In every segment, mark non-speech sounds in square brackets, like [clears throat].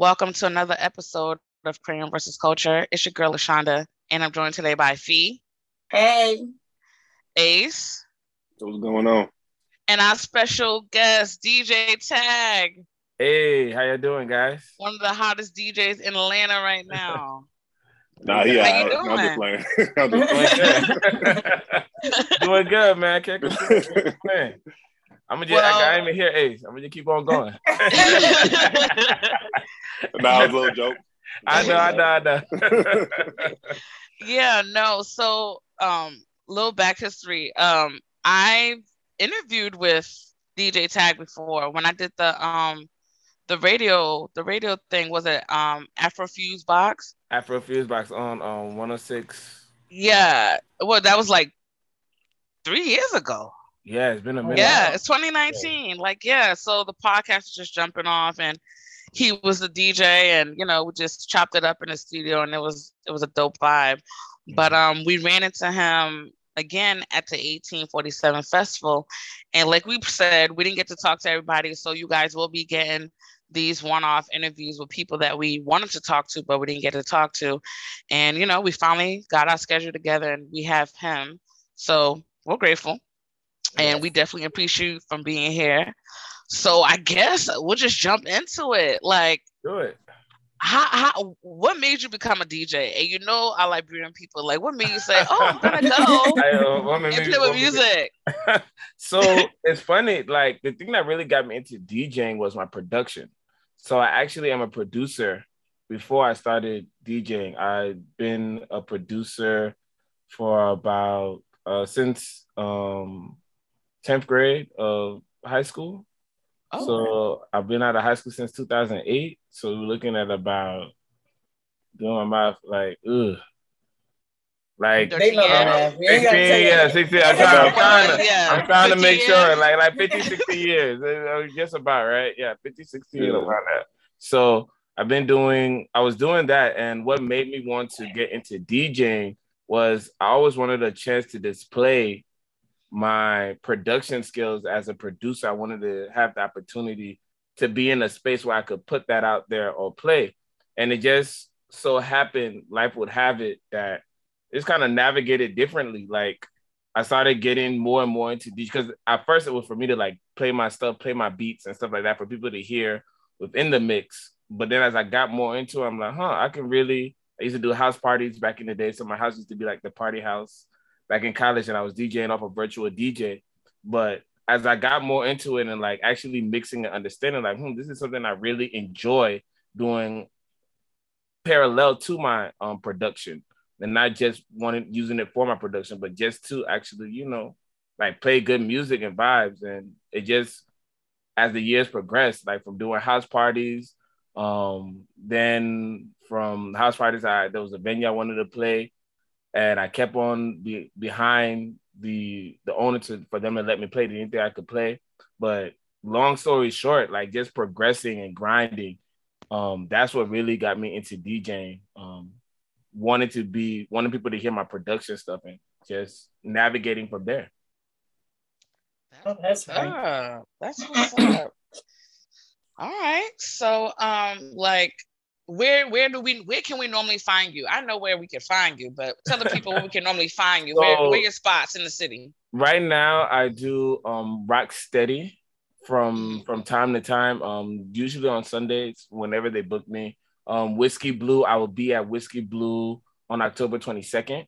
Welcome to another episode of Crayon versus Culture. It's your girl Lashonda, and I'm joined today by Fee, Hey, Ace, What's going on? and our special guest, DJ Tag, Hey, how you doing, guys? one of the hottest DJs in Atlanta right now. [laughs] Nah, yeah, How you I'm just playing. I'm just Doing good. [laughs] [laughs] doing good, man. Can't complain. Can't complain. I'm gonna just, I Well- can't even hear Ace. I'm gonna just keep on going. [laughs] [laughs] nah, it was a little joke. I know, I know, I know. [laughs] yeah, no. So, um, little back history. Um, I interviewed with DJ Tag before when I did the um the radio the radio thing was it um Afrofuse box. Afro Fuse Box on on 106. Yeah, well, that was like three years ago. Yeah, it's been a minute. Yeah, it's 2019. Like, yeah. So the podcast was just jumping off, and he was the DJ, and you know, we just chopped it up in the studio, and it was it was a dope vibe. But um, we ran into him again at the 1847 festival, and like we said, we didn't get to talk to everybody, so you guys will be getting these one-off interviews with people that we wanted to talk to, but we didn't get to talk to. And you know, we finally got our schedule together, and we have him. So we're grateful and we definitely appreciate you from being here. So I guess we'll just jump into it. Like, Do it. how, how, what made you become a DJ? And you know, our Liberian people, like, what made you say, "Oh, I'm gonna go [laughs] I, uh, [laughs] and play with music"? [laughs] so it's funny. Like the thing that really got me into DJing was my production. So I actually am a producer. Before I started DJing, I've been a producer for about uh, since um, 10th grade of high school. Oh, So I've been out of high school since 2008. So we're looking at about doing my math like ugh, like they know the Yeah. math. We ain't 16, gotta tell you yeah, 16. I'm trying, I'm trying [laughs] to, Yeah, I'm trying to 50 make sure, like, like 50, [laughs] 60 years. Just about, right? Yeah, 50, 60 years around that. So I've been doing, I was doing that. And what made me want to get into DJing was I always wanted a chance to display my production skills as a producer. I wanted to have the opportunity to be in a space where I could put that out there or play. And it just so happened, life would have it that it's kind of navigated differently. Like I started getting more and more into because at first it was for me to like play my stuff, play my beats and stuff like that for people to hear within the mix. But then as I got more into it, I'm like, huh, I can really. I used to do house parties back in the day. So my house used to be like the party house back in college, and I was DJing off a virtual DJ. But as I got more into it and like actually mixing and understanding, like, hmm, this is something I really enjoy doing parallel to my um production and not just wanting using it for my production, but just to actually, you know, like play good music and vibes. And it just as the years progressed, like from doing house parties, um, then from house parties, I there was a venue I wanted to play, and I kept on be, behind the the owner to for them to let me play anything I could play. But long story short, like just progressing and grinding, um, that's what really got me into DJing. Um, wanting to be wanting people to hear my production stuff and just navigating from there. Oh, that's right. Ah, that's what's up. All right. So, um, like, where where do we where can we normally find you? I know where we can find you, but tell the people where we can normally find you. where, So- where your spots in the city? Right now, I do um, rock steady from from time to time. Um, usually on Sundays, whenever they book me. Um, Whiskey Blue, I will be at Whiskey Blue on October 22nd.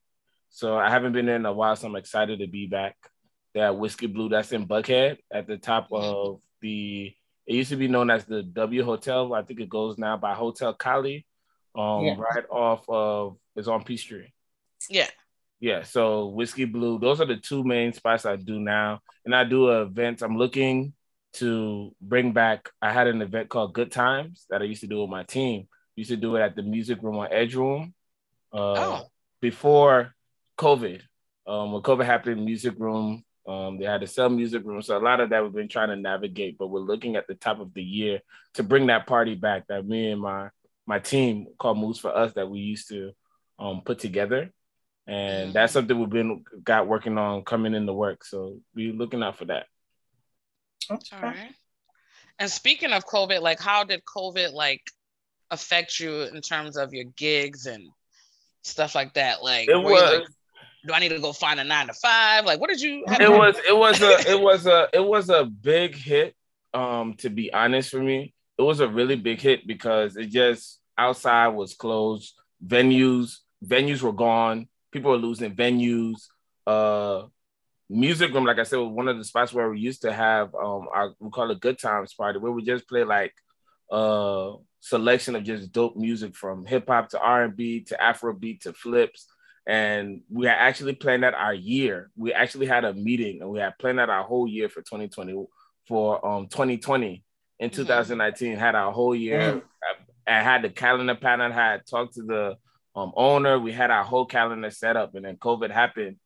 So I haven't been there in a while, so I'm excited to be back there at Whiskey Blue. That's in Buckhead at the top of the. It used to be known as the W Hotel. I think it goes now by Hotel Cali. Um, Yeah. right off of it's on Peachtree. Yeah. Yeah, so Whiskey Blue, those are the two main spots I do now. And I do events. I'm looking to bring back, I had an event called Good Times that I used to do with my team. We used to do it at the music room on Edgewood. Uh, Oh. Before COVID, um, when COVID happened, music room, um, they had to sell music room. So a lot of that we've been trying to navigate, but we're looking at the top of the year to bring that party back that me and my my team called Moves for Us that we used to um, put together. And that's something we've been got working on coming into work. So we looking out for that. All right. And speaking of COVID, like how did COVID like affect you in terms of your gigs and stuff like that? Like, It was like, do I need to go find a nine to five? Like, what did you? It was it was a it was a it was a big hit um to be honest for me. It was a really big hit because it just outside was closed. Venues venues were gone. People were losing venues. Uh music room like i said was one of the spots where we used to have um our we call it good times party where we just play like uh selection of just dope music from hip-hop to r&b to afrobeat to flips and we had actually planned out our year. We actually had a meeting and we had planned out our whole year for 2020 for um 2020 in Mhm. 2019 had our whole year. I, I had the calendar pattern. I had talked to the um owner. We had our whole calendar set up, and then COVID happened,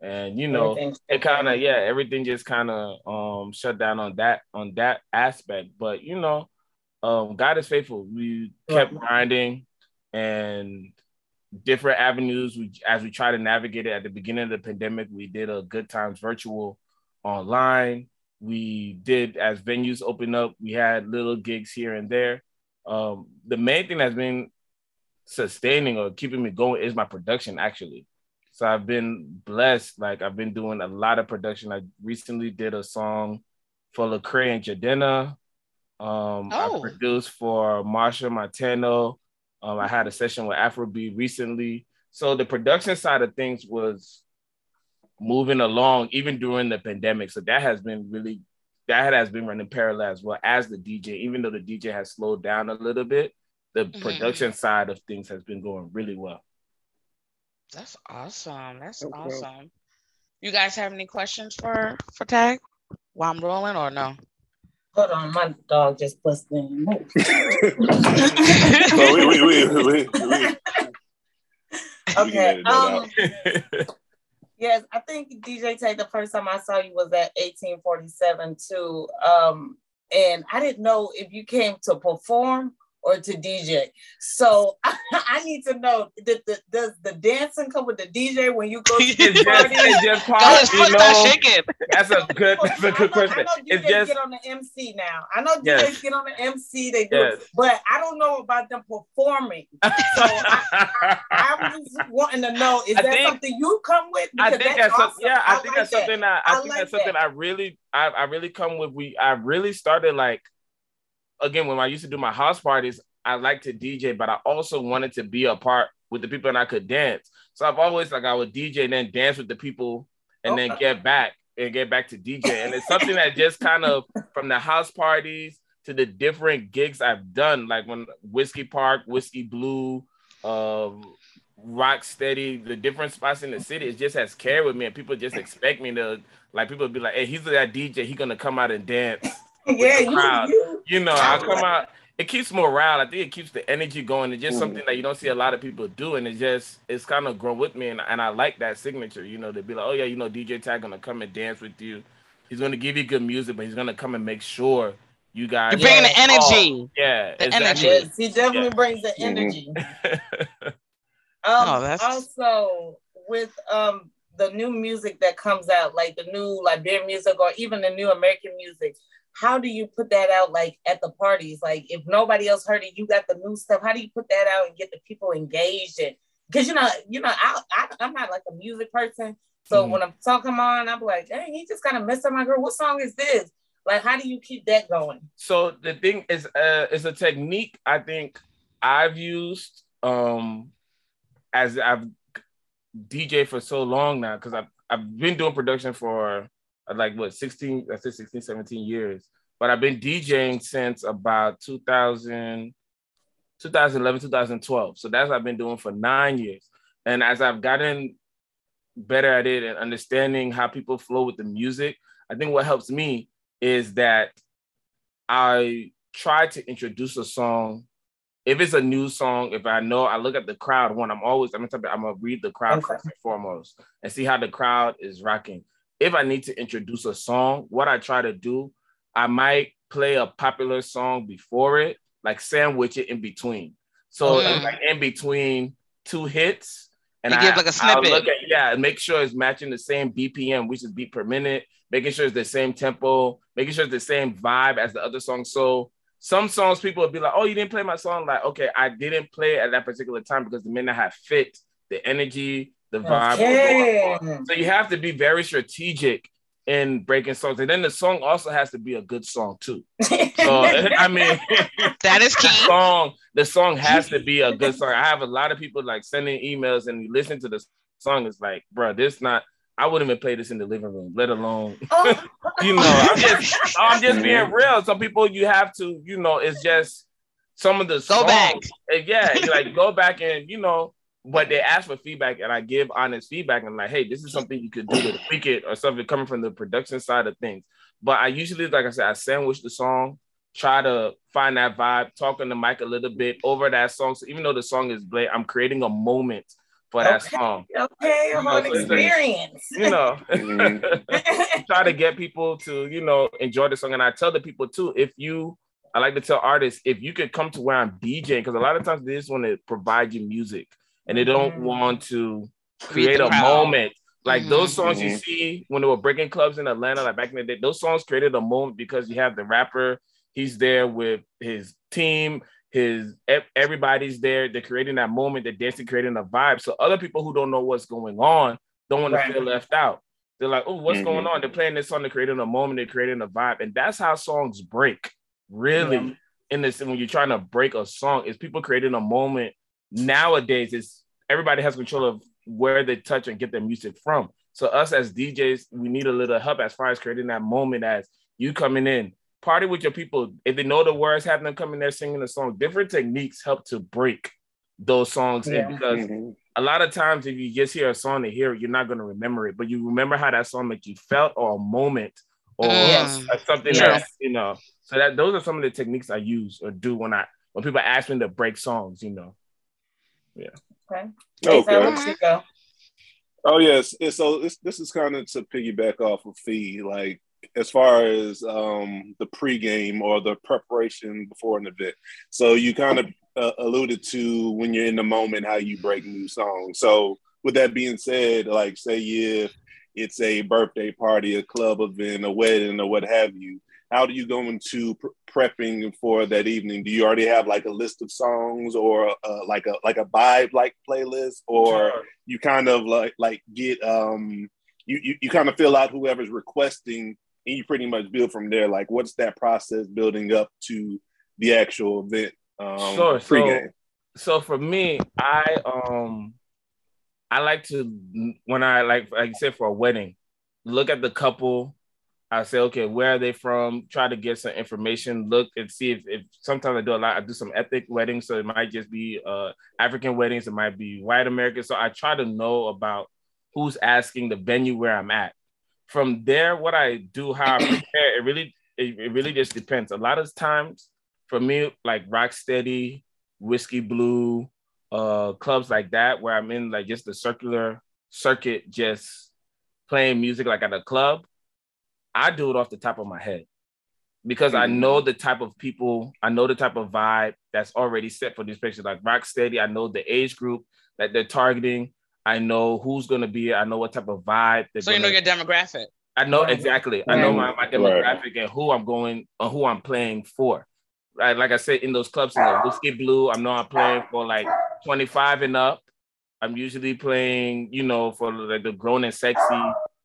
and you know it kind of yeah everything just kind of um shut down on that on that aspect. But you know, um God is faithful. We kept grinding and different avenues we, as we try to navigate it at the beginning of the pandemic we did a good times virtual online we did as venues open up we had little gigs here and there um, the main thing that's been sustaining or keeping me going is my production actually so i've been blessed like i've been doing a lot of production i recently did a song for Lecrae and Jadena. Um, Oh. I produced for Marsha Montano. Um, I had a session with Afrobeat recently. So the production side of things was moving along even during the pandemic. So that has been really that has been running parallel as well as the DJ, even though the DJ has slowed down a little bit, the Mhm. production side of things has been going really well. That's awesome. That's Okay. awesome. You guys have any questions for for Tag while I'm rolling or no? Hold on, my dog just busted in. We, we, we, we, Okay. Um, yes, I think DJ Tag, the first time I saw you was at 1847 too. Um, and I didn't know if you came to perform or to DJ. So [laughs] I, need to know did the, does the dancing come with the DJ when you go [laughs] to it's the just, party? it's just Go part, you know, shaking. that's a good, [laughs] that's a good I know, question. I know It's just, get on the MC now. I know DJs Yes. get on the MC, they do yes. but I don't know about them performing. So I, I'm just wanting to know: is I that think- something you come with? I think that's, some- awesome. yeah. I, think like that's that. something that I, I think like that's something that. I really I, I really come with. We I really started like again when I used to do my house parties. I like to DJ, but I also wanted to be a part with the people and I could dance. So I've always like I would DJ and then dance with the people and then get back and get back to DJ. And it's something that just kind of [laughs] from the house parties to the different gigs I've done, like when Whiskey Park, Whiskey Blue, um, Rock Steady, the different spots in the city, it just has carried with me, and people just expect me to like people be like, "Hey, he's that DJ. He gonna come out and dance." [laughs] yeah, you, you, You know, I come out. It keeps morale. I think it keeps the energy going. It's just something that you don't see a lot of people doing. and it just it's kind of grown with me, and, and I like that signature. You know, to be like, "Oh yeah, you know, DJ Tag gonna come and dance with you. He's gonna give you good music, but he's gonna come and make sure you guys." You're bringing the Yeah. energy. Yeah, The exactly. energy. yes, he definitely Yeah. brings the Mhm. energy. [laughs] Um, Oh, that's- also with um the new music that comes out, like the new Liberian music or even the new American music. How do you put that out like at the parties? Like if nobody else heard it, you got the new stuff. How do you put that out and get the people engaged? And because you know, you know, I, I I'm not like a music person. So Mhm. when song come on, I'm like, hey, he just kind of messed up my girl. What song is this? Like, how do you keep that going? so the thing is uh is a technique I think I've used um as I've DJ for so long now because I've I've been doing production for Uh, like what 16 I said 16 17 years but I've been DJing since about 2000 2011 2012 so that's what I've been doing for 9 years and as I've gotten better at it and understanding how people flow with the music I think what helps me is that I try to introduce a song if it's a new song, if I know I look at the crowd, one, I'm always I'm gonna, I'm gonna read the crowd Okay. first and foremost and see how the crowd is rocking. If I need to introduce a song, what I try to do, I might play a popular song before it, like sandwich it in between. So Mm. like in between two hits. And You I give like a I'll snippet. look at yeah, make sure it's matching the same BPM, which is beat per minute, making sure it's the same tempo, making sure it's the same vibe as the other song. So some songs people will be like, "Oh, you didn't play my song." Like, okay, I didn't play it at that particular time because the minute have fit the energy, the vibe. was going on. Okay. So you have to be very strategic in breaking songs, and then the song also has to be a good song too. So [laughs] I mean, [laughs] That is the key. song the song has to be a [laughs] good song. I have a lot of people like sending emails and you listen to the song. It's like, bro, this not. I wouldn't even play this in the living room, let alone Oh, you know. I'm just, I'm just being real. Some people you have to, you know, it's just some of the songs, Go back. Yeah, like go back and you know, but they ask for feedback and I give honest feedback. and like, hey, this is something you could do to tweak it or something coming from the production side of things. But I usually, like I said, I sandwich the song, try to find that vibe, talking the mic a little bit over that song. So even though the song is bland, I'm creating a moment for that Okay. song. okay, I'm it's like- experience. You know. [laughs] [laughs] Try to get people to you know enjoy the song and i tell the people too if you i like to tell artists if you could come to where i'm djing because a lot of times they just want to provide you music and they don't Mhm. want to create a moment like those songs you Mhm. see when they were breaking clubs in atlanta like back in the day those songs created a moment because you have the rapper he's there with his team his everybody's there they're creating that moment they're dancing creating a vibe so other people who don't know what's going on don't want Right. to feel left out they're like, oh, what's Mhm. going on? They're playing this song, they're creating a moment, they're creating a vibe. And that's how songs break. Really, Yeah. in this, when you're trying to break a song, is people creating a moment. Nowadays, it's everybody has control of where they touch and get their music from. So us as DJs, we need a little help as far as creating that moment as you coming in, party with your people. If they know the words, have them come in there singing the song. Different techniques help to break those songs in Yeah. because Mhm. a lot of times if you just hear a song to hear it, you're not going to remember it, but you remember how that song made you felt or a moment or Yes. something True. that you know. So that those are some of the techniques I use or do when I when people ask me to break songs. You know, Okay. Okay. Go. Oh yes, and so this this is kind of to piggyback off of Fee, like as far as um the pregame or the preparation before an event. So you kind of uh, alluded to when you're in the moment how you break new songs. So with that being said, like say if it's a birthday party, a club event, a wedding, or what have you, how do you go into pr- prepping for that evening? Do you already have like a list of songs or uh, like a like a vibe like playlist or you kind of like like get um you, you you kind of fill out whoever's requesting and you pretty much build from there like what's that process building up to the actual event um Sure, so- so for me, I um I like to when I like like you said for a wedding, look at the couple. I say, okay, where are they from? Try to get some information. Look and see if, if sometimes I do a lot. I do some ethnic weddings, so it might just be uh African weddings. It might be white American. So I try to know about who's asking the venue where I'm at. From there, what I do, how I prepare, it really it, it really just depends. A lot of times, for me, like Rocksteady, Whiskey Blue, uh, clubs like that, where I'm in like just the circular circuit, just playing music like at a club. I do it off the top of my head because I Mhm. know the type of people, I know the type of vibe that's already set for these places. Like Rocksteady, I know the age group that they're targeting. I know who's gonna be. I know what type of vibe. They're So you know your demographic. I know Right. exactly. I know my, my Right. demographic and who I'm going or who I'm playing for. Right. Like I said, in those clubs in the whiskey blue, I know I'm playing for like 25 and up. I'm usually playing, you know, for like the grown and sexy,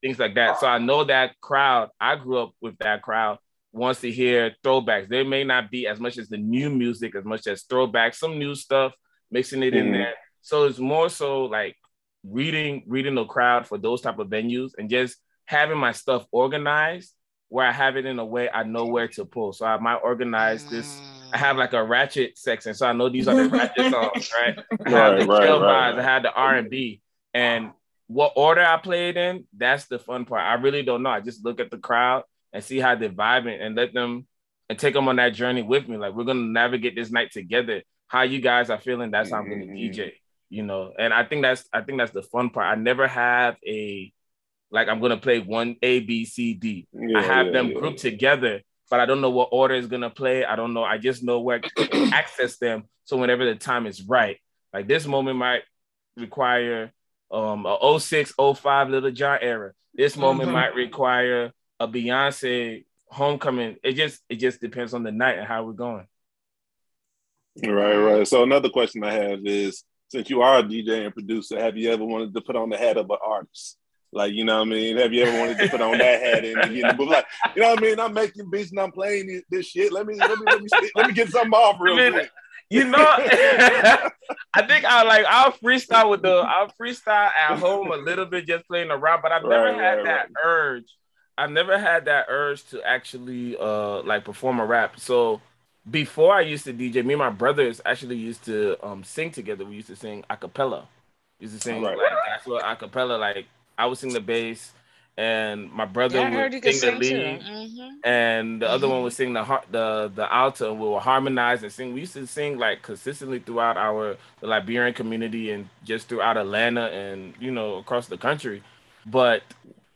things like that. So I know that crowd. I grew up with that crowd wants to hear throwbacks. They may not be as much as the new music, as much as throwbacks, some new stuff, mixing it in Mhm. there. So it's more so like reading, reading the crowd for those type of venues and just having my stuff organized where I have it in a way I know where to pull. So I might organize this. I have like a ratchet section, so I know these are the ratchet songs, right? I have Right, the right, chill right. vibes. I had the R and B, and what order I play it in. That's the fun part. I really don't know. I just look at the crowd and see how they're vibing, and let them and take them on that journey with me. Like we're gonna navigate this night together. how you guys are feeling, that's how I'm gonna. Mm-hmm. DJ. You know, and I think that's I think that's the fun part. I never have a like I'm gonna play one A B C D. Yeah, I have yeah, them yeah. grouped together, but I don't know what order is gonna play. I don't know. I just know where to [clears throat] access them. So whenever the time is right, like this moment might require um a 06, 05 Lil Jon era. This moment Mhm. might require a Beyonce homecoming. It just it just depends on the night and how we're going. Right, right. So another question I have is, since you are a DJ and producer, have you ever wanted to put on the hat of an artist? Like, you know what I mean? Have you ever wanted to put on that hat and get in the booth? Like, you know what I mean? I'm making beats and I'm playing this, this shit. Let me let me let me let me get something off real quick. You know, [laughs] I think I like I'll freestyle with the I'll freestyle at home a little bit just playing around, but I've never had right, that right. urge. I've never had that urge to actually uh like perform a rap. So before I used to DJ, me and my brothers actually used to um sing together. We used to sing a cappella. Used to sing Right. like actual a cappella. Like I would sing the bass and my brother Yeah, I heard you would could sing the sing too. lead Mhm. and the other Mhm. one would sing the the the alto and we would harmonize and sing. We used to sing like consistently throughout our the Liberian community and just throughout Atlanta and you know across the country. But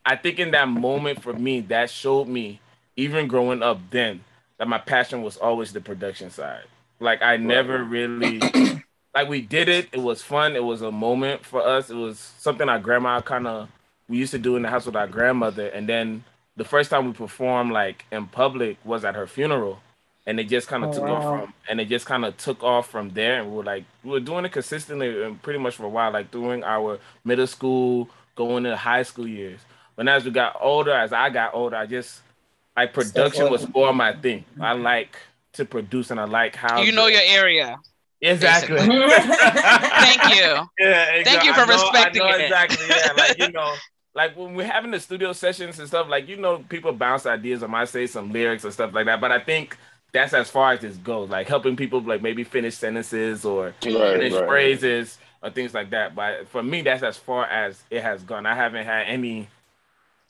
I think in that moment for me, that showed me even growing up then that my passion was always the production side. Like I never really [coughs] like we did it. It was fun. It was a moment for us. It was something our grandma kind of we used to do in the house with our grandmother. And then the first time we performed like in public was at her funeral. And it just kind of Oh, took wow. off from and it just kind of took off from there. And we were like we were doing it consistently and pretty much for a while, like during our middle school, going into high school years. But as we got older, as I got older, I just like production was more my thing. I mm-hmm. like to produce and I like how You know your area. exactly. [laughs] Thank you. Yeah, Thank exactly. you for I know- respecting I know it. exactly. Yeah, like you know, like when we're having the studio sessions and stuff, like you know, people bounce ideas. I might say some lyrics or stuff like that, but I think that's as far as this goes. Like helping people, like maybe finish sentences or Right, finish right. phrases or things like that. But for me, that's as far as it has gone. I haven't had any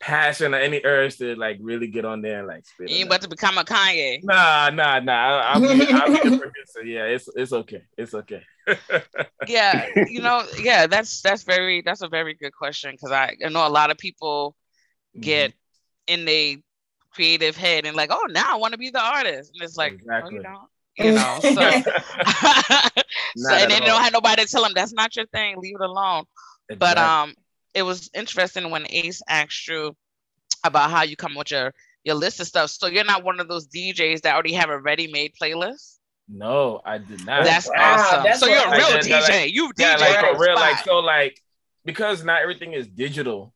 passion or any urge to like really get on there and like spit. You on ain't about to become a Kanye. Nah, nah, nah. I- I'll, be, I'll be the [laughs] producer. Yeah, it's it's okay. It's okay. [laughs] yeah you know yeah that's that's very that's a very good question because I, I know a lot of people get in a creative head and like oh now i want to be the artist and it's like no, you don't [laughs] you know so, so and they all. don't have nobody to tell them that's not your thing leave it alone but um it was interesting when ace asked you about how you come with your your list of stuff. So you're not one of those djs that already have a ready-made playlist? No, I did not. that's Wow, awesome. that's so you're a real did, like- dj you yeah, dj like on for the real, like so, like because not everything is digital.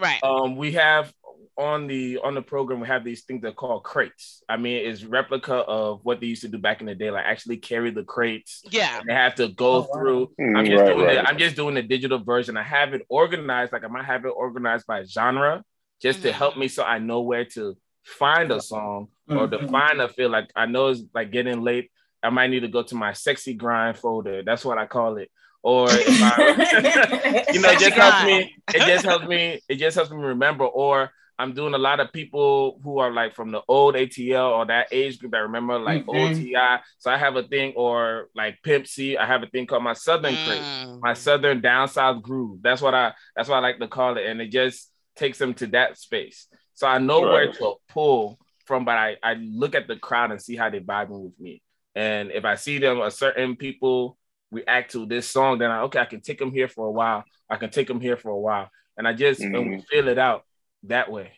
right. Um, we have on the on the program we have these things that are called crates. I mean, it's replica of what they used to do back in the day, like actually carry the crates. yeah They have to go Oh, wow. through. Mm, I'm just right, doing right. it. I'm just doing the digital version. I have it organized. Like I might have it organized by genre, just to Mhm. help me so I know where to find a song or to Mhm. find a feel. Like I know it's like getting late. I might need to go to my sexy grind folder. That's what I call it. Or if I, [laughs] [laughs] you know, it just helps me. It just helps me. It just helps me remember. Or I'm doing a lot of people who are like from the old ATL or that age group that remember like Mhm. old TI. So I have a thing, or like Pimp C. I have a thing called my Southern Crate, Mm. my Southern Down South Groove. That's what I. That's what I like to call it, and it just takes them to that space. So I know where to pull from, but I I look at the crowd and see how they vibing with me. And if I see them, a certain people react to this song, then I okay, I can take them here for a while. I can take them here for a while, and I just and we Mhm. feel it out that way.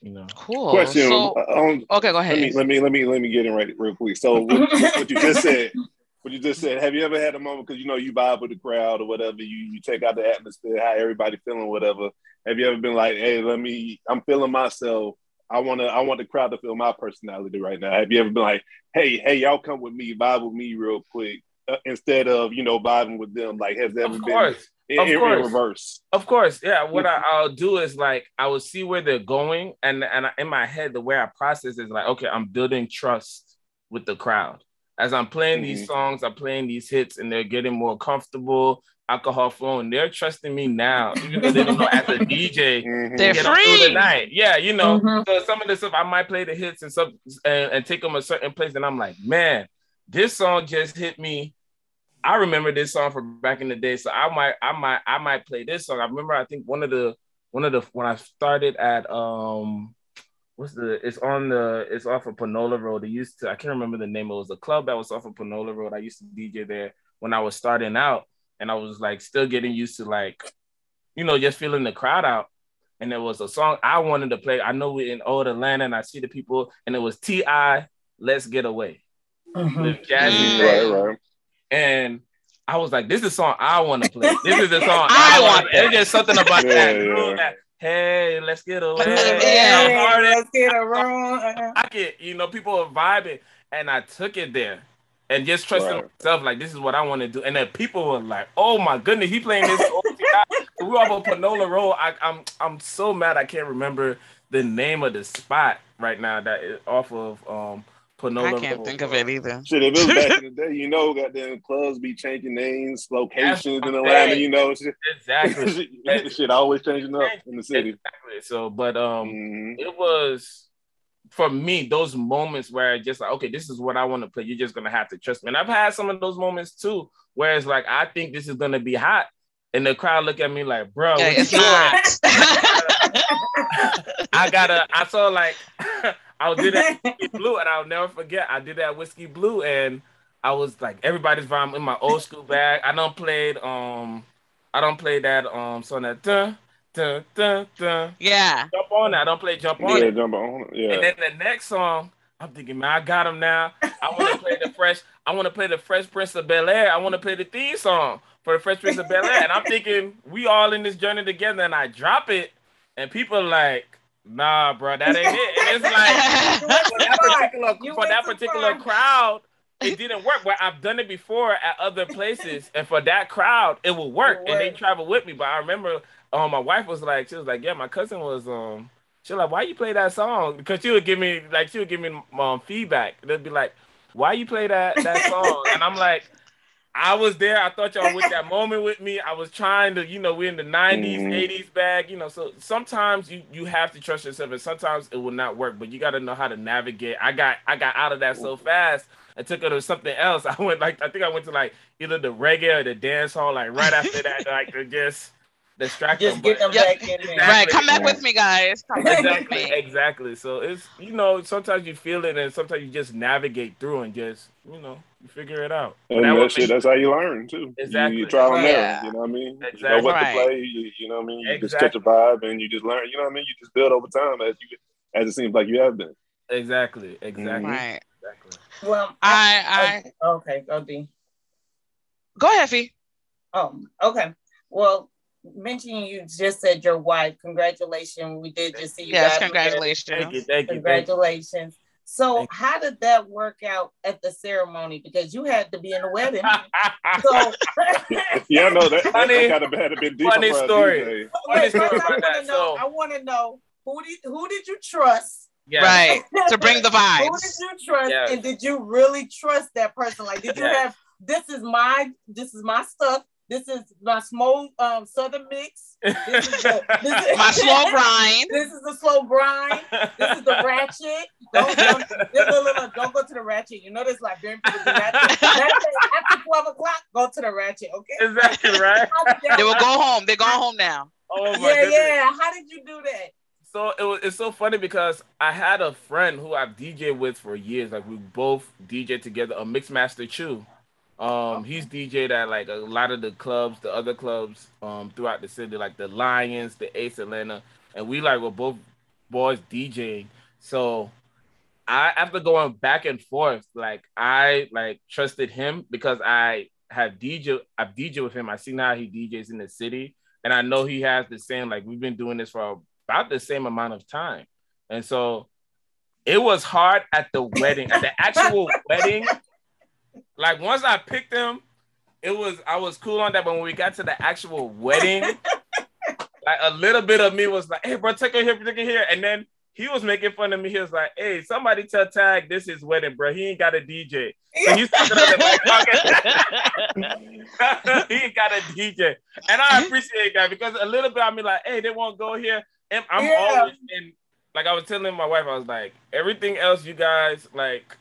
You know. Cool. Question. So, on, okay, go let ahead. me let me let me let me get in right real quick. So what, [laughs] what you just said, what you just said. Have you ever had a moment because you know you vibe with the crowd or whatever? You you take out the atmosphere, how everybody feeling, whatever. Have you ever been like, hey, let me, I'm feeling myself. I want to, I want the crowd to feel my personality right now. Have you ever been like, hey, hey, y'all come with me, vibe with me real quick, uh, instead of you know vibing with them? Like, has that ever Of been course. In, Of in, in course. reverse? Of course, yeah. What I, I'll do is like I will see where they're going, and and I, in my head, the way I process is like, okay, I'm building trust with the crowd as I'm playing these Mhm. songs. I'm playing these hits, and they're getting more comfortable. Alcohol flowing. They're trusting me now, even though they don't know as a [laughs] DJ. Mhm. They're Get them through the free. night. Yeah, you know. Mhm. So some of the stuff I might play the hits and some and, and take them a certain place, and I'm like, man, this song just hit me. I remember this song from back in the day, so I might, I might, I might play this song. I remember, I think one of the, one of the when I started at um, what's the? It's on the, it's off of Panola Road. It used to, I can't remember the name. It was a club that was off of Panola Road. I used to DJ there when I was starting out, and I was like still getting used to like, you know, just feeling the crowd out and there was a song I wanted to play. I know we're in old Atlanta, and I see the people, and it was T.I. Let's Get Away Mhm. with Jazze Mm. Pha. Right, right. And I was like, this is the song I want to play. This is the [laughs] song I I, want want. There's just something about Yeah, that. yeah. groove that, hey, let's get away. Yeah. I'm let's get around. I get, you know, people are vibing, and I took it there. And just trusting Right. myself, like this is what I want to do. And then people were like, "Oh my goodness, he playing this." [laughs] we were off of Panola Road. I, I'm I'm so mad I can't remember the name of the spot right now that is off of um Panola I can't Road. think of it either. Shit, if it was back in the [laughs] day, you know, goddamn clubs be changing names, locations in what I'm Atlanta. saying. You know, [laughs] shit, Exactly. shit always changing up in the city. exactly. So, but um, Mhm. it was for me those moments where I just like, okay, this is what I want to play. You're just gonna have to trust me. And I've had some of those moments too, where it's like I think this is gonna be hot, and the crowd look at me like, bro, Yeah, it's not. [laughs] I gotta. I saw like I was did that [laughs] Whiskey Blue, and I'll never forget. I did that whiskey blue, and I was like, everybody's vibe in my old school bag. I don't played um, I don't play that um song that dun dun dun dun. yeah. Jump on that. I don't play jump on Yeah, it. jump on. it. Yeah. And then the next song, I'm thinking, man, I got him now. I want to play the fresh. I want to play the Fresh Prince of Bel Air. I want to play the theme song for the Fresh Prince of Bel Air. And I'm thinking, we all in this journey together. And I drop it, and people are like, nah, bro, that ain't it. And it's like for [laughs] that particular You for that particular crowd, it didn't work. But I've done it before at other places, and for that crowd, it will work. It And they travel with me. But I remember, um, my wife was like, she was like, yeah, my cousin was um. She was like, why you play that song? Because she would give me like she would give me um feedback. They'd be like, why you play that that song? and I'm like, I was there. I thought y'all with that moment with me. I was trying to, you know, we're in the 90s, Mhm. 80s bag, you know. So sometimes you you have to trust yourself, and sometimes it will not work. But you got to know how to navigate. I got I got out of that so fast. I took it to something else. [laughs] I went like I think I went to like either the reggae or the dance hall. Like right after that, [laughs] like to just distract Just them. get them Yep. back in there. Right, come back with me, guys. Come back with exactly, me. exactly. So it's you know sometimes you feel it, and sometimes you just navigate through and just you know you figure it out. And that that would shit, that's how you learn too. You- Exactly. You, trial and Right. error. You know what I mean? You know Exactly. what Right. to play. You, you know what I mean? You just catch a vibe and you just learn. You know what I mean? You just build over time as you as it seems like you have been. exactly, exactly, Right. exactly. Well, I I oh, okay, go D. go ahead, Fee. Oh, okay. Well, mentioning you just said your wife. Congratulations. We did just see you. Yes, got married. congratulations. Thank you, thank you, thank you. Congratulations. So, how did that work out at the ceremony? Because you had to be in the wedding. [laughs] So, [laughs] Yeah, I know that. that Funny- kind of had a bit deeper funny for story. DJ. Funny story I want to know. So- I want to know who did who did you trust? Yes. Right. To bring the [laughs] vibes. Who did you trust, Yes. and did you really trust that person? Like, did you Yes. have this is my this is my stuff. This is my small um southern mix. This is the, [laughs] this is, My slow [laughs] grind. This is the slow grind. This is the ratchet. Don't, don't, don't go to the ratchet. You know this Liberian people do ratchet. ratchet. After 12 o'clock, go to the ratchet, okay? exactly right. How They will work? go home. They're going home now. Oh my Yeah, goodness. yeah. How did you do that? So it was it's so funny because I had a friend who I've DJed with for years. Like we both DJ together, a Mixmaster Chew. Um, he's DJed at like a lot of the clubs, the other clubs um throughout the city, like the Lions, the Ace Atlanta, and we like were both boys DJing. So I after going back and forth, like I like trusted him because I have DJ I've DJ with him. I seen how he DJs in the city, and I know he has the same like we've been doing this for about the same amount of time. And so it was hard at the wedding, at the actual [laughs] wedding. Like once I picked them, it was I was cool on that. But when we got to the actual wedding, [laughs] like a little bit of me was like, "Hey, bro, take it here, take it here," and then he was making fun of me. He was like, "Hey, somebody tell Tag this is wedding, bro. He ain't got a DJ." So he's talking the [laughs] mic, he ain't got a DJ, and I appreciate that because a little bit I mean, like, "Hey, they won't go here," and I'm Yeah. always in. Like I was telling my wife, I was like, everything else, you guys like.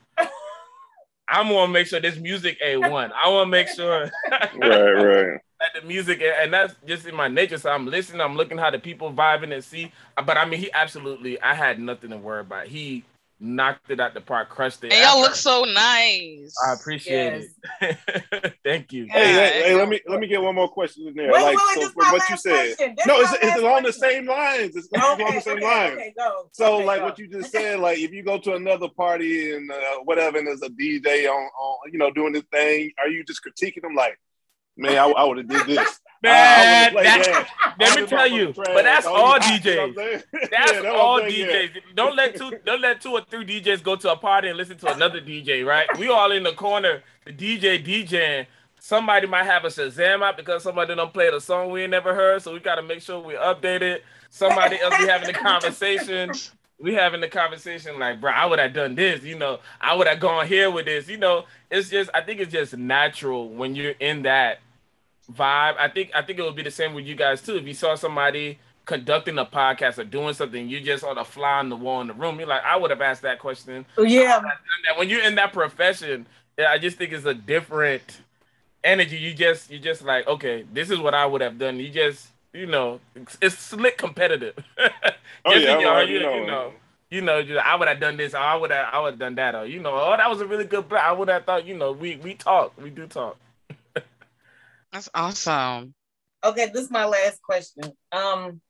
I'm gonna make sure this music a [laughs] one. I want to make sure. [laughs] right, right. That the music, and that's just in my nature. So I'm listening. I'm looking how the people vibing and see. But I mean, he absolutely. I had nothing to worry about. He knocked it out the park, crushed it. And y'all look so nice. I appreciate Yes. it. [laughs] Thank you. Hey, Yeah, hey, hey, let me let me get one more question in there. Wait, like wait, wait, so this is from my what you said. No, it's, my it's last along the same lines. It's along the same okay, lines. okay, go. So, Okay, like go. what you just said, like if you go to another party and uh, whatever, and there's a DJ on, on, you know, doing this thing, are you just critiquing them? Like, man, I, I would have did this. Man, I that- let me tell you, trash. but that's all hot, you know DJs. what I'm saying? [laughs] That's Yeah, all saying, yeah. DJs. Don't let two don't let two or three DJs go to a party and listen to another DJ, right? We all in the corner, the DJ DJing. Somebody might have a Shazam out because somebody don't play the song we ain't never heard, so we gotta make sure we update it. Somebody else be having the conversation. We having the conversation like, bro, I would have done this, you know, I would have gone here with this, you know. It's just I think it's just natural when you're in that vibe. I think I think it would be the same with you guys too. If you saw somebody conducting a podcast or doing something, you just on the fly on the wall in the room. You're like, I would have asked that question. Oh, yeah, when you're in that profession, I just think it's a different energy. You just you just like, okay, this is what I would have done. You just you know, it's, it's slick competitive. [laughs] Oh, yeah, in your- I'm you, already you know. You know, just, I would have done this, or I would have, I would have done that, or you know, oh, that was a really good. Play. I would have thought, you know, we we talk, we do talk. That's awesome. Okay, this is my last question. Um,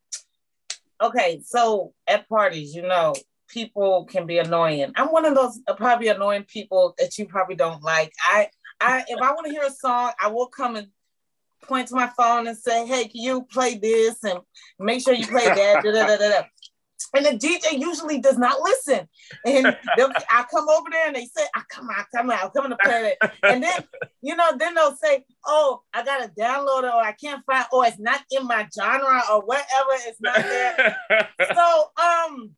okay, so at parties, you know, people can be annoying. I'm one of those uh, probably annoying people that you probably don't like. I, I, if I want to hear a song, I will come and point to my phone and say, "Hey, can you play this and make sure you play that?" da, da, da. And the DJ usually does not listen. And I come over there and they say, "I come out, come out, come to play that." And then [laughs] you know, then they'll say, "Oh, I got to download it, or I can't find, or it's not in my genre, or whatever, it's not there." [laughs] so, um,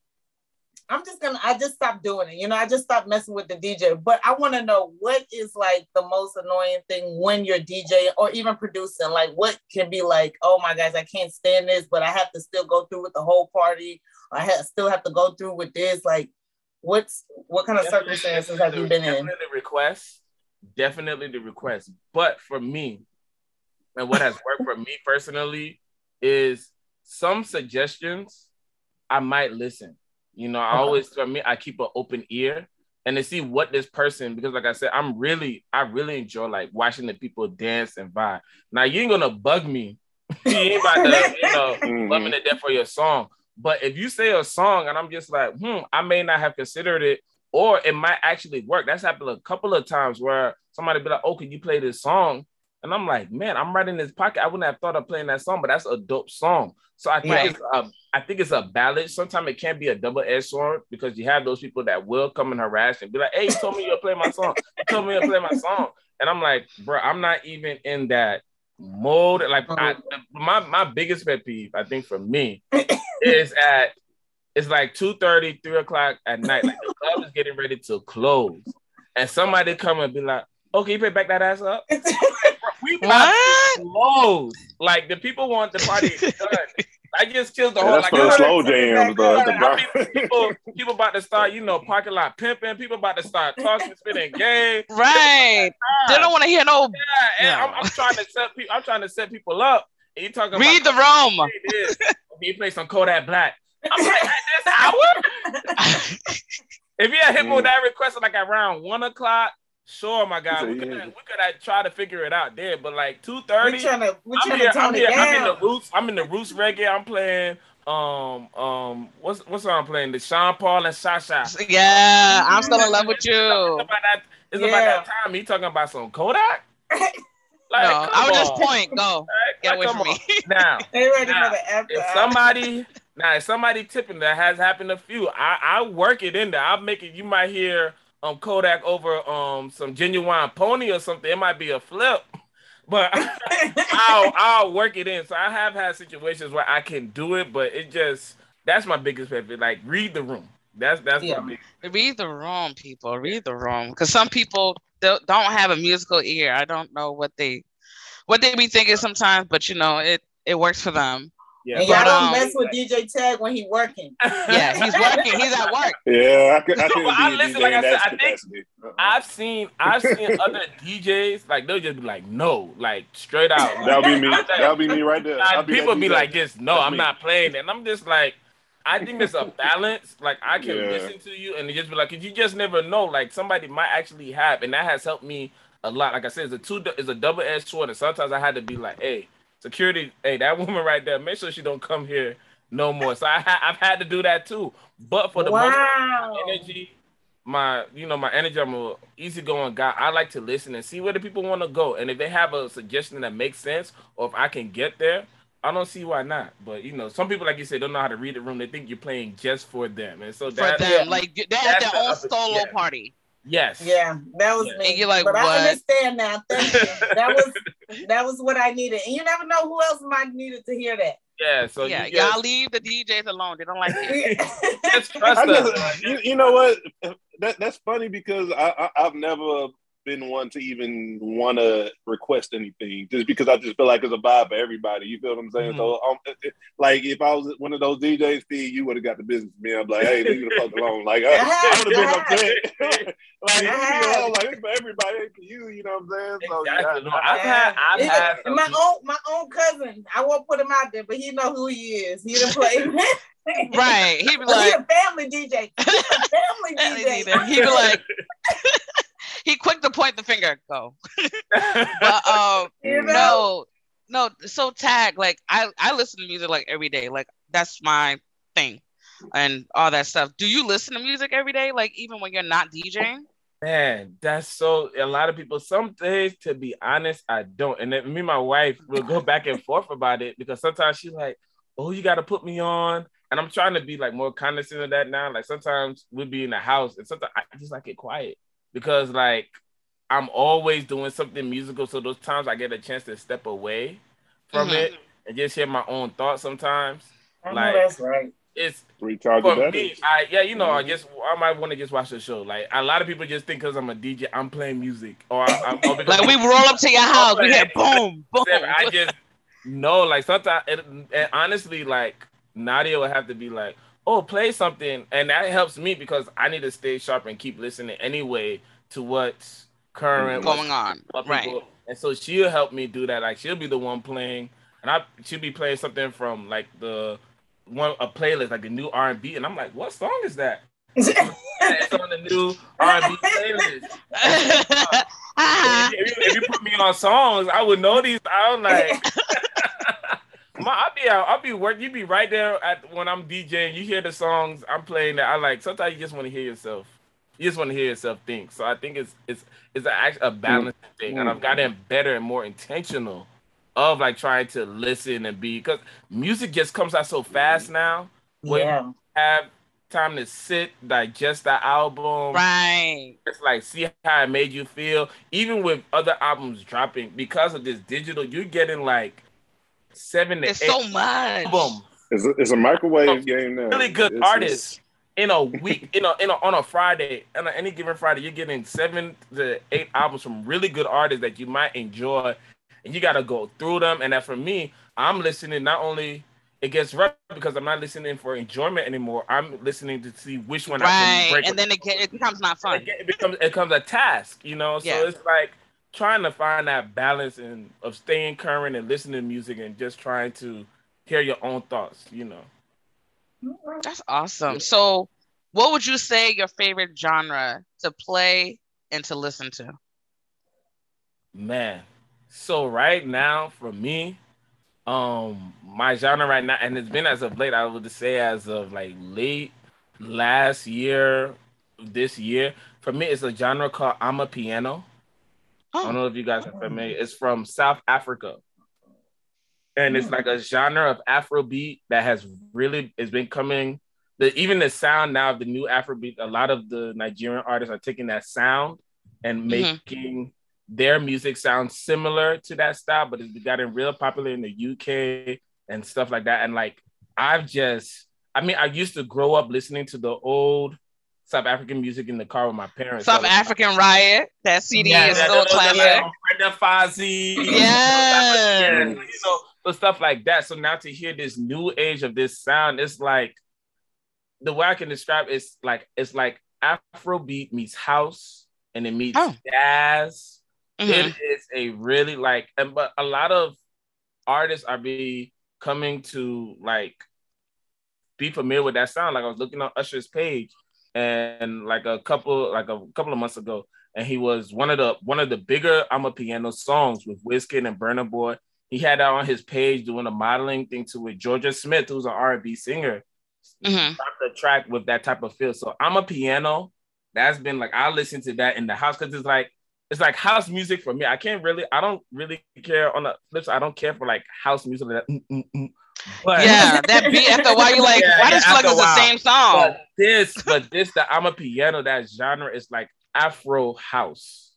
I'm just gonna, I just stopped doing it. You know, I just stopped messing with the DJ. But I want to know what is like the most annoying thing when you're DJ or even producing. Like, what can be like, "Oh my gosh, I can't stand this," but I have to still go through with the whole party. I have, still have to go through with this. Like, what's what kind of Definitely- circumstances have you been in? Definitely the request. Definitely the request. But for me, and what has worked for me personally is some suggestions I might listen. You know, I always for me, I keep an open ear and to see what this person, because like I said, I'm really, I really enjoy like watching the people dance and vibe. Now you ain't gonna bug me. [laughs] you ain't about to, you know, Mhm. love me to death for your song. But if you say a song and I'm just like, hmm, I may not have considered it, or it might actually work. That's happened a couple of times where somebody be like, oh, can you play this song? And I'm like, man, I'm right in this pocket. I wouldn't have thought of playing that song, but that's a dope song. So I think Right. it's a, I think it's a balance. Sometimes it can be a double-edged sword because you have those people that will come and harass and be like, hey, you told me you'll play my song. You told me you'll play my song. And I'm like, bro, I'm not even in that mode. Like I, oh. my my biggest pet peeve, I think for me, [coughs] is at it's like 2 30, 3 o'clock at night. Like the club is getting ready to close. And somebody come and be like, oh, okay, you pay back that ass up. We What? close. Like the people want the party done. [laughs] I just killed the Yeah, whole that's like for the slow jams, though. I mean, people, people about to start, you know, parking lot pimping. People about to start talking, spitting game. [laughs] Right. They don't want to hear no. Yeah, and I'm, I'm trying to set people. I'm trying to set people up. And you talking Read about the room. [laughs] He play some Kodak Black. I'm like, at this [laughs] hour? If you had hit me with Mm. that request like around one o'clock, sure, my guy, So, we could yeah. have, we could have tried to figure it out there. But like two thirty. We're trying to, I'm here. I'm here. I'm in the roots. I'm in the roots reggae. I'm playing. Um, um, what's what's I'm playing? The Sean Paul and Sasha. yeah, I'm still in love with It's you. about that. It's about that time. He talking about some Kodak. [laughs] Like, No, come I would just point. Go. Like, Get away come from me. Now, [laughs] They ready Now, for the after. if somebody [laughs] now if somebody tipping that has happened a few, I I work it in there. I'll make it. You might hear um Kodak over um some Ginuwine pony or something. It might be a flip, but [laughs] I'll I'll work it in. So I have had situations where I can do it, but it just that's my biggest pet peeve. Like read the room. That's that's Yeah. my big. Read the room, people. Read the room, because some people don't don't have a musical ear. I don't know what they what they be thinking sometimes, but you know it it works for them. Yeah, and y'all but, don't um, mess with [laughs] DJ Tag when he working. [laughs] Yeah, he's working. He's at work. [laughs] Yeah, I could. I, well, I listen, like I said, I think uh-uh. I've seen I've seen other DJs like they'll just be like no, like straight out. That'll be me. I'm That'll be me right there. Like, be people be like this. No, That's I'm me. not playing, and I'm just like, I think it's a balance. Like I can Yeah. listen to you and just be like, 'cause you just never know. Like somebody might actually have, and that has helped me a lot. Like I said, it's a two, it's a double edged sword, and sometimes I had to be like, hey, security, hey, that woman right there, make sure she don't come here no more. So I ha- I've had to do that too. But for the most part, my energy, my you know my energy. I'm a easygoing guy. I like to listen and see where the people want to go, and if they have a suggestion that makes sense, or if I can get there, I don't see why not. But you know, some people, like you said, don't know how to read the room. They think you're playing just for them, and so For that them, like they're at That's their own solo yeah. party. Yes, Yeah, that was Yeah. me. And you're like, but what? I understand now. [laughs] Thank you. That was that was what I needed. And you never know who else might needed to hear that. yeah. So yeah, you y'all just, leave the DJs alone. They don't like it. [laughs] just trust I us. you, you know what? That that's funny because I, I I've never been one to even want to request anything just because I just feel like it's a vibe for everybody. You feel what I'm saying? Mhm. So um, it- it- like if I was one of those DJs, Steve, you would have got the business. Me, I'm like, hey, leave me the fuck alone. [laughs] Like I, I would have been upset. [laughs] like, leave me alone. like it's for everybody, ain't for you. You know what I'm saying? So Exactly. No, I've had, I've It- had some my own my own cousin. I won't put him out there, but he know who he is. He done play. [laughs] right. He'd be like, he a family DJ. He a family DJ. he'd be like, [laughs] he quick to point the finger. Go. [laughs] [laughs] But um, You know? no, no. So tag like I I listen to music like every day. Like that's my thing, and all that stuff. Do you listen to music every day? Like even when you're not DJing? Man, that's so a lot of people. Some days, to be honest, I don't. And then me and my wife will go back and forth about it because sometimes she's like, Oh, you gotta put me on. And I'm trying to be like more condescending of that now. Like sometimes we'll be in the house and sometimes I just like it quiet because like I'm always doing something musical. So those times I get a chance to step away from Mhm. it and just hear my own thoughts sometimes. I know Like- that's right. It's recharge for me. I yeah, you know, I Mhm. just I might want to just watch the show. Like a lot of people just think because I'm a DJ, I'm playing music, or I, I'm or because Like we roll up to your house, we hear boom, [laughs] boom. I just know, like sometimes, it, and honestly, like Nadia would have to be like, "Oh, play something," and that helps me because I need to stay sharp and keep listening anyway to what's current, mm-hmm. what's going on. Right. people- And so she'll help me do that. Like she'll be the one playing, and I she'll be playing something from like the one a playlist, like the new R and B, and I'm like, what song is that? [laughs] it's on the new R and B playlist. [laughs] If you, if you put me on songs, I would know these. I'm like, my, I'll be out. I'll be work. You be right there at when I'm DJing. You hear the songs I'm playing that I like. Sometimes you just want to hear yourself. You just want to hear yourself think. So I think it's it's it's a, act- a balanced mm. thing, and I've gotten mm. better and more intentional of like trying to listen and be because music just comes out so fast mm. now. Where you Yeah. have time to sit, digest the album, right. It's like see how it made you feel. Even with other albums dropping, because of this digital, you're getting like seven to It's eight so much. albums. It's a, it's a microwave game now. Really good It's- artists in a week, [laughs] in a, in a on a Friday, on a, any given Friday, you're getting seven to eight albums from really good artists that you might enjoy, and you got to go through them. And that for me, I'm listening not only. It gets rough because I'm not listening for enjoyment anymore. I'm listening to see which one I can Right. break. And then it, get, it becomes not fun. it, it becomes it becomes a task, you know. So Yeah. it's like trying to find that balance and of staying current and listening to music and just trying to hear your own thoughts, you know. That's awesome. So, what would you say your favorite genre to play and to listen to? Man, so right now for me, um, my genre right now, and it's been as of late, I would say as of like late last year, this year, for me, it's a genre called Amapiano. I don't know if you guys are familiar. It's from South Africa. And it's like a genre of Afrobeat that has really it's been coming. The even the sound now of the new Afrobeat, a lot of the Nigerian artists are taking that sound and Mhm. making their music sound similar to that style, but it's gotten real popular in the UK and stuff like that. And like I've just I mean, I used to grow up listening to the old South African music in the car with my parents. South So- African Riot. That CD yeah, is that- still a that- that- classic. that- Brenda Fassie. Yes. You know, so stuff like that. So now to hear this new age of this sound, it's like the way I can describe it's like it's like Afrobeat meets house and it meets Oh. jazz. Mhm. It is a really like, and but a lot of artists are be coming to like be familiar with that sound. Like I was looking on Usher's page, and like a couple like a couple of months ago, and he was one of the one of the bigger Amapiano songs with Wizkid and Burna Boy. He had that on his page doing a modeling thing to it. Jorja Smith, who's an R&B singer, Mhm. dropped a track with that type of feel. So Amapiano. That's been like I listen to that in the house because it's like it's like house music for me. I can't really, I don't really care on the flips. I don't care for like house music. Like that, mm, mm, mm. But Yeah, [laughs] that beat after a while, you like, Yeah, why yeah, does it like after it's the same song? but this, but this, the Amapiano, that genre is like Afro house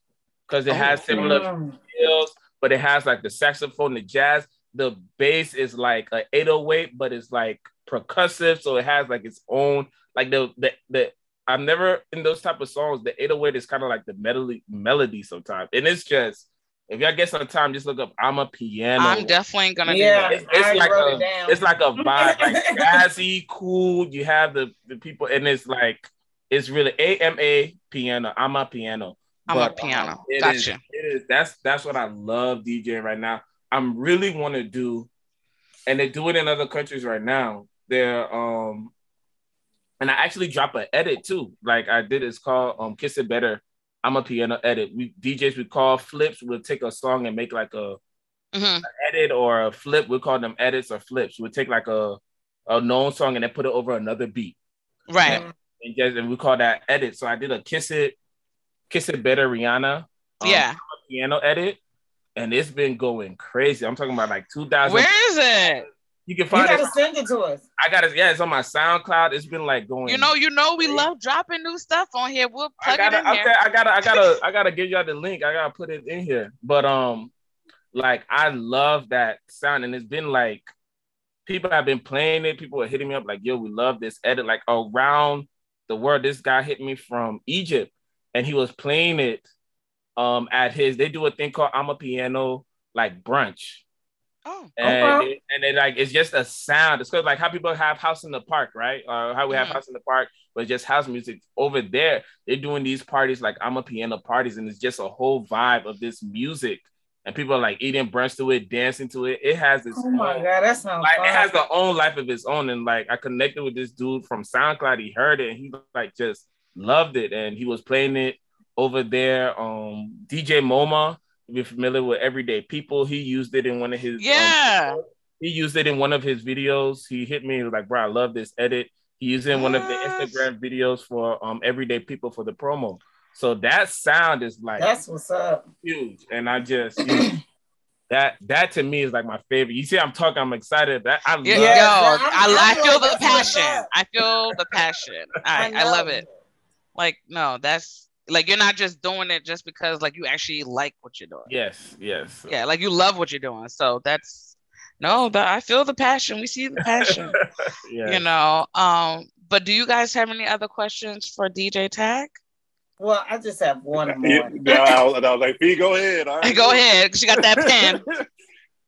because it has oh, similar feels, but it has like the saxophone, the jazz. The bass is like a 808, but it's like percussive, so it has like its own like the the the. I'm never in those type of songs. The 808 is kind of like the melody melody sometimes, and it's just if y'all get some time, just look up "Amapiano." I'm definitely gonna Yeah, do it's, that. it's I like wrote a, it down. it's like a [laughs] vibe, like jazzy, cool. You have the the people, and it's like it's really A M A piano. Amapiano. I'm a piano. um, it Gotcha. is- it is that's that's what I love DJing right now. I'm really want to do, and they do it in other countries right now. They're um, and I actually drop an edit too. Like I did, it's called um, "Kiss It Better." Amapiano edit. We DJs we call flips. We'll take a song and make like a Mhm. edit or a flip. We call them edits or flips. We'll take like a a known song and then put it over another beat, Right. and just and we call that edit. So I did a "Kiss It," "Kiss It Better" Rihanna um, yeah. piano edit, and it's been going crazy. I'm talking about like 2000. Where is it? You can find You gotta it. send it to us. I got it. Yeah, it's on my SoundCloud. It's been like going. You know, you know, we love dropping new stuff on here. We'll I plug gotta, it in okay, here. I gotta, I gotta, [laughs] I gotta give y'all the link. I gotta put it in here. But um, like I love that sound, and it's been like people have been playing it. People are hitting me up like, "Yo, we love this edit." Like around the world, this guy hit me from Egypt, and he was playing it um at his. They do a thing called "Amapiano" like brunch. Oh, and Okay. it, and it like it's just a sound. It's cause like how people have house in the park, right? Or how we have Mhm. house in the park, but just house music. Over there, they're doing these parties like Amapiano parties, and it's just a whole vibe of this music. And people are like eating brunch to it, dancing to it. It has its Oh my own, god, that sounds like fun. it has the own life of its own. And like I connected with this dude from SoundCloud. He heard it and he like just loved it. And he was playing it over there. Um DJ MoMA, if you're familiar with Everyday People, he used it in one of his um, yeah. he used it in one of his videos. He hit me like, bro, I love this edit. He used it in one of the Instagram videos for um everyday people for the promo. So that sound is like That's what's up. huge. And I just you know, [clears throat] that that to me is like my favorite. You see, I'm talking, I'm excited. That I Yeah, love Yeah, yo, I'm- I, I'm I feel the passion. I feel the passion. I, I, love know. it. Like, no, that's like you're not just doing it just because like you actually like what you're doing. yes, yes. Yeah, like you love what you're doing. So that's no, but I feel the passion. We see the passion. [laughs] yeah. You know. Um, but do you guys have any other questions for DJ Tag? Well, I just have one [laughs] Yeah, more. I, was, I was like, "Fee, go ahead." All right. Go ahead. She got that pen. [laughs]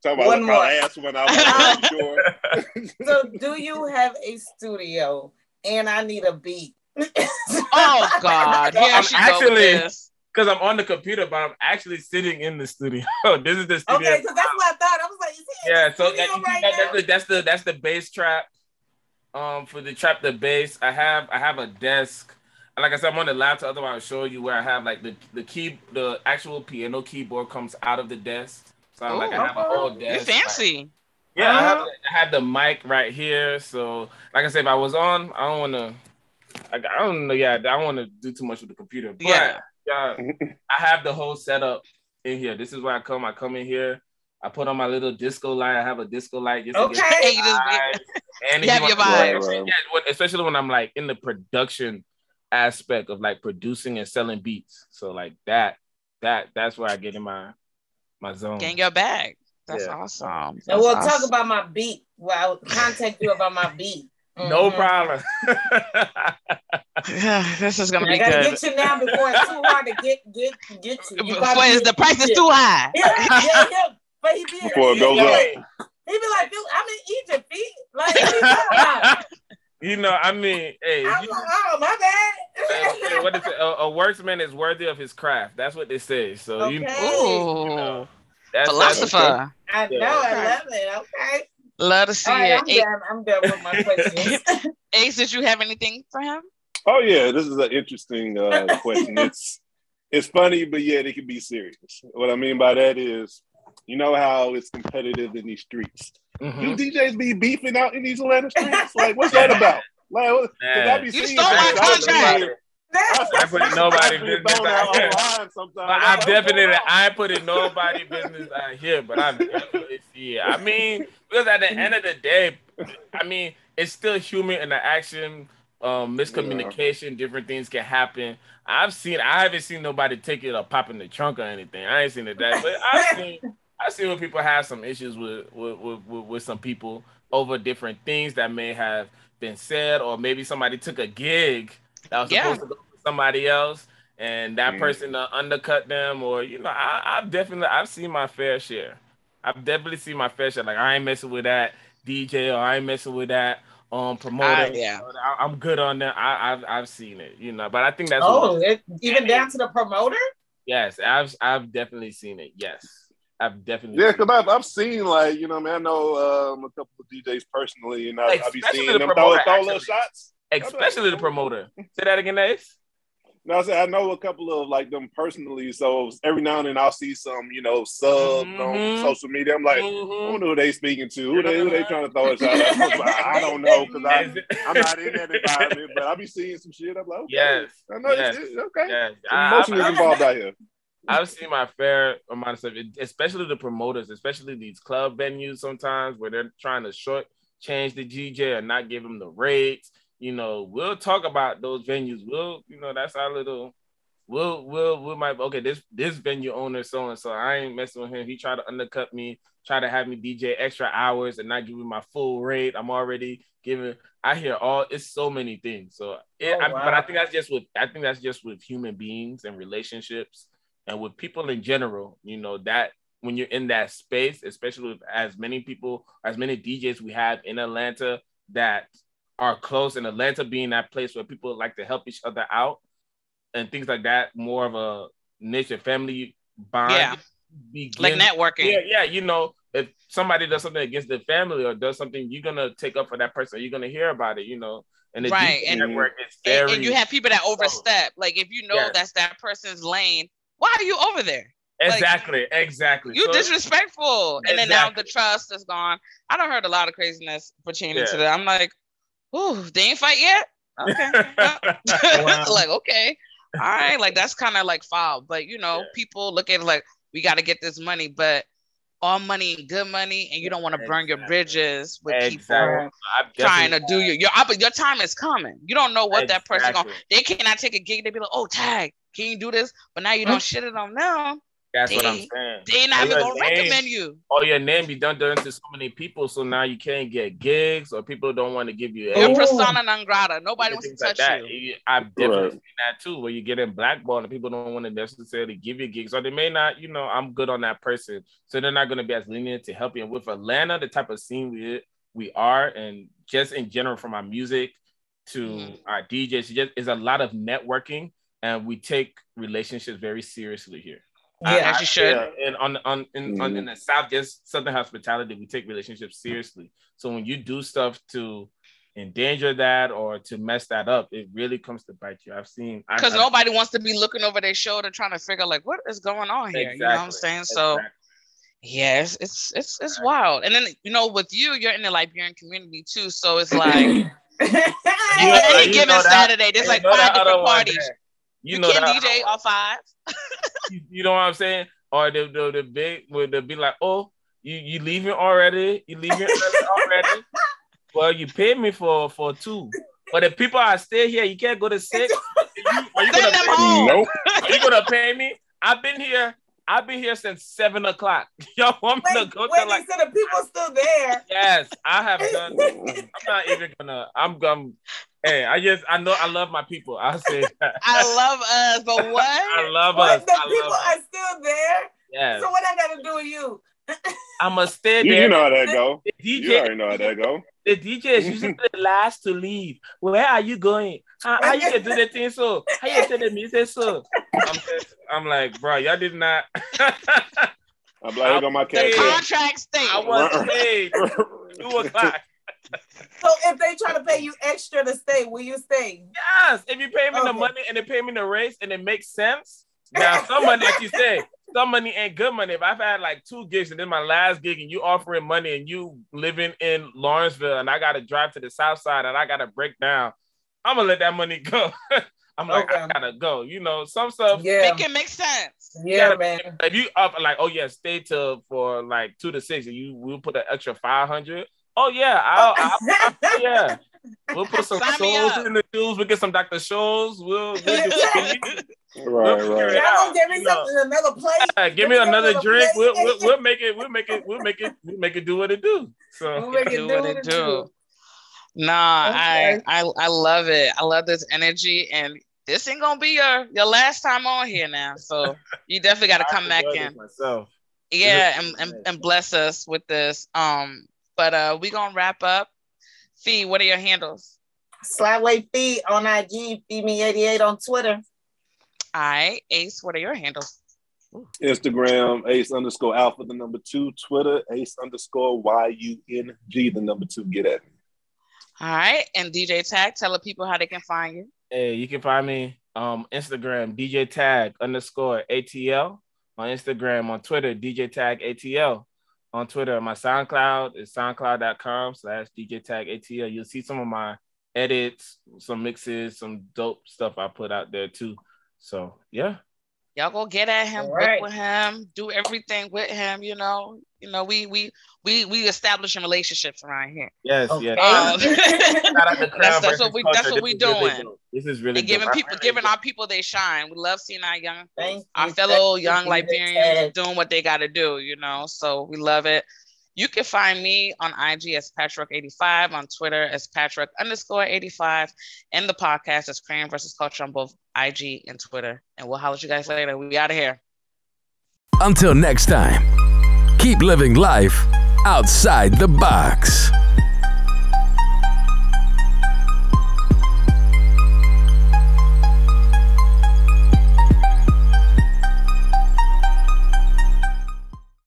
Talk about One more. ass when I was sure. so, do you have a studio? And I need a beat. Oh God, here I'm actually- Because I'm on the computer, but I'm actually sitting in the studio. [laughs] Oh, this is the studio. Okay, because that's what I thought. I was like, is he in yeah the so that, right that- that's, the, that's the that's the bass trap um for the trap the bass i have i have a desk like i said i'm on the laptop otherwise i'll show you where i have like the the key the actual piano keyboard comes out of the desk so I'm like i have a whole desk. You desk fancy. yeah I, have, Uh-huh. I have the mic right here so like i said if i was on i don't want to I, I don't know yeah i don't want to do too much with the computer but Yeah. yeah [laughs] i have the whole setup in here this is where i come i come in here I put on my little disco light. I have a disco light just to get Okay. You just- [laughs] And You have your vibes. Right, right. Yeah, especially when I'm like in the production aspect of like producing and selling beats. So like that, that that's where I get in my my zone. Get in your bag. That's Yeah. awesome. And we'll awesome. talk about my beat. Well, I'll contact you about my beat. No Mhm. problem. this is gonna I be gotta good. get you now before it's too hard to get get get you. you Before gotta is the price is too high. Yeah, yeah, yeah. But he did. [laughs] Before it he goes did. up. He my feet. Like, what are you talking about? you know, I mean, hey, I'm you- like, oh, my hey, bad. what is it? A, a worksman is worthy of his craft. That's what they say. So you, Okay. Ooh, know, that's that's- philosopher. I know, Yeah. I love it. Okay. Love to see All right, it. I'm Ace, done. I'm done with my [laughs] questions. Ace, did you have anything for him? Oh yeah, this is an interesting uh, [laughs] question. It's it's funny, but yet it can be serious. What I mean by that is, you know how it's competitive in these streets. Mhm. Do DJs be beefing out in these Atlanta streets? Like, what's that about? Like, what- 'cause I be You stole my things, I was contract. Like- I [laughs] put nobody business out out here. But I Like, definitely, what's going on? I ain't putting nobody business out here, but I definitely see it. I mean, because at the end of the day, I mean, it's still human interaction, um, miscommunication, different things can happen. I've seen, I haven't seen nobody take it or pop in the trunk or anything. I ain't seen it that, but I've [laughs] seen, I see when people have some issues with with, with with with some people over different things that may have been said, or maybe somebody took a gig that was Yeah. supposed to go to somebody else and that Mhm. person uh, undercut them or you know I, i've definitely i've seen my fair share i've definitely seen my fair share like i ain't messing with that dj or i ain't messing with that um promoter Ah, yeah. I, i'm good on that I, i've i've seen it you know but i think that's oh, what, it, even down to the promoter? yes i've i've definitely seen it yes i've definitely Yeah, because I've, I've seen like you know, man, I know um, a couple of DJs personally, and I, I be Especially seeing the them throw, promoter, throw little shots. Especially the promoter say that again Ace? No, I said I know a couple of like them personally, so every now and then I'll see some, you know, sub Mhm. on social media. I'm like, I Mhm. wonder who they speaking to, who they who they trying to throw a shot at. I I don't know because I'm I'm not in that environment, but I'll be seeing some shit. I'm like, okay, yes I know yes. it's, it's okay. yes Some I- emotion I- is involved out here. I've seen my fair amount of stuff, especially the promoters, especially these club venues sometimes where they're trying to short change the DJ or not give them the rates. You know, we'll talk about those venues. We'll, you know, that's our little. We'll, we'll, we might. Okay, this this venue owner so and so. I ain't messing with him. He tried to undercut me, try to have me DJ extra hours and not give me my full rate. I'm already giving. I hear all. It's so many things. So, it, Oh, I, but I think that's just with. I think that's just with human beings and relationships and with people in general, you know, that when you're in that space, especially with as many people, as many DJs we have in Atlanta that are close, and Atlanta being that place where people like to help each other out and things like that, more of a niche and family bond. Yeah. begins- Like networking. yeah, yeah, you know, if somebody does something against the family or does something, you're gonna take up for that person. You're gonna hear about it, you know. And the Right, and- network is And, very and you have people that overstep. Like if you know Yes. that's that person's lane, why are you over there? like, exactly, exactly. You So- disrespectful. And then now the trust is gone. I don't heard a lot of craziness pertaining to Yeah. that. I'm like, ooh, they ain't fight yet? Okay. [laughs] [laughs] like, okay. All right. Like that's kind of like foul. But you know, Yeah. people look at it like we gotta get this money, but all money and good money, and you don't want to burn your bridges with people Exactly. I've trying to do your your your time is coming. You don't know what that person going. Exactly. They cannot take a gig. They be like, "Oh, tag, can you do this?" But now you don't shit it on them. That's what I'm saying. They not Or even gonna name- recommend you. Or your name be done done to so many people, so now you can't get gigs, or people don't want to give you. You're Ooh. persona non grata. Nobody wants to things like touch that. you. You- I've definitely Right. seen that too, where you're getting blackballed and people don't want to necessarily give you gigs, or they may not. You know, I'm good on that person, so they're not going to be as lenient to help you. And with Atlanta, the type of scene we we are, and just in general from our music to Mhm. our DJs, it just is a lot of networking, and we take relationships very seriously here. I- Yeah. As you should. Yeah, and on on in, on in mm. the South, just Southern hospitality, we take relationships seriously. So when you do stuff to endanger that or to mess that up, it really comes to bite you. I've seen I- Because I- nobody wants to be looking over their shoulder trying to figure like what is going on here. You know what I'm saying? So exactly. yes, it's it's it's wild. And then you know, with you, you're in the Liberian community too. So it's [laughs] like any Yeah, you given know Saturday, there's like five different parties. there. You, You, know can that DJ all five. [laughs] You, you know what I'm saying? Or the the, the big would be like, oh, you you leaving already? You leaving already? [laughs] well, you paid me for for two. But if people are still here, you can't go to six. You- are you Send gonna them pay me? home. Nope. Are you gonna pay me? I've been here. I've been here since seven o'clock. [laughs] Y'all want me to go wait, to they like? said the people still there. Yes, I have done. I'm not even gonna. I'm gonna. Hey, I just. I know. I love my people. I'll say [laughs] that. I love us, but what? [laughs] I love What? us. The I people love are us. still there. Yes. So what I got to do with you? [laughs] I must stay You, there. you know how that go. the You DJ, already know how that go. the DJ is usually the last to leave. Where are you going? How, how you can do the thing so? How you say the music so? I'm, just- I'm like, bro, y'all did not. I'm like, here go my The cat. contract state. I was paid two o'clock. So if they try to pay you extra to stay, will you stay? Yes, if you pay me the money and they pay me the race and it makes sense. Now, some money, like you say, [laughs] some money ain't good money. If I've had like two gigs and then my last gig and you offering money and you living in Lawrenceville and I got to drive to the south side and I got to break down, I'm gonna let that money go. [laughs] I'm like, I gotta go. You know, some stuff. Yeah, Make it make sense. yeah, gotta- man. If you up like, oh yeah, stay till for like two to six, and you will put an extra five hundred. Oh yeah, I'll, I'll, I'll- [laughs] yeah. We'll put some Sign shows in the shoes. We'll get some Dr. Shows. We'll, we'll get [laughs] Right, figure right. it Y'all out, gonna give me you know. something, another plate? Uh, give me another another drink. We'll, we'll, we'll make it. We'll make it. We'll make it. We'll make it do what it do. So We'll make it do what do it what it do. do. Nah, Okay. I, I I love it. I love this energy, and this ain't gonna be your your last time on here now. So you definitely got to [laughs] come back in. myself. Yeah, and, and and bless us with this. Um, but uh, we gonna wrap up. Fee, what are your handles? Slideway feed on IG, feed me 88 on Twitter. All right, Ace, what are your handles? Instagram, ace underscore alpha, the number two. Twitter, ace underscore Y U N G, the number two. Get at me. All right, and DJ Tag, tell the people how they can find you. Hey, you can find me um Instagram DJ Tag underscore ATL on Instagram on Twitter DJ Tag ATL on Twitter. My SoundCloud is soundcloud.com slash DJ Tag ATL. You'll see some of my edits, some mixes, some dope stuff I put out there too. So yeah. Y'all go get at him, All work right. with him, do everything with him. You know, you know, we we we we establishing relationships around here. Yes, Okay. yes. Um, [laughs] Shout out to [laughs] Crown that's what we Culture. that's what we is really doing. This is really and giving dope. I people giving our people they shine. We love seeing our young Thank our you. fellow Thank young you, Liberians doing what they got to do, you know. So we love it. You can find me on IG as Patrick85, on Twitter as Patrick underscore 85, and the podcast as Crayon versus Culture on both IG and Twitter. And we'll holler at you guys later. We out of here. Until next time, keep living life outside the box.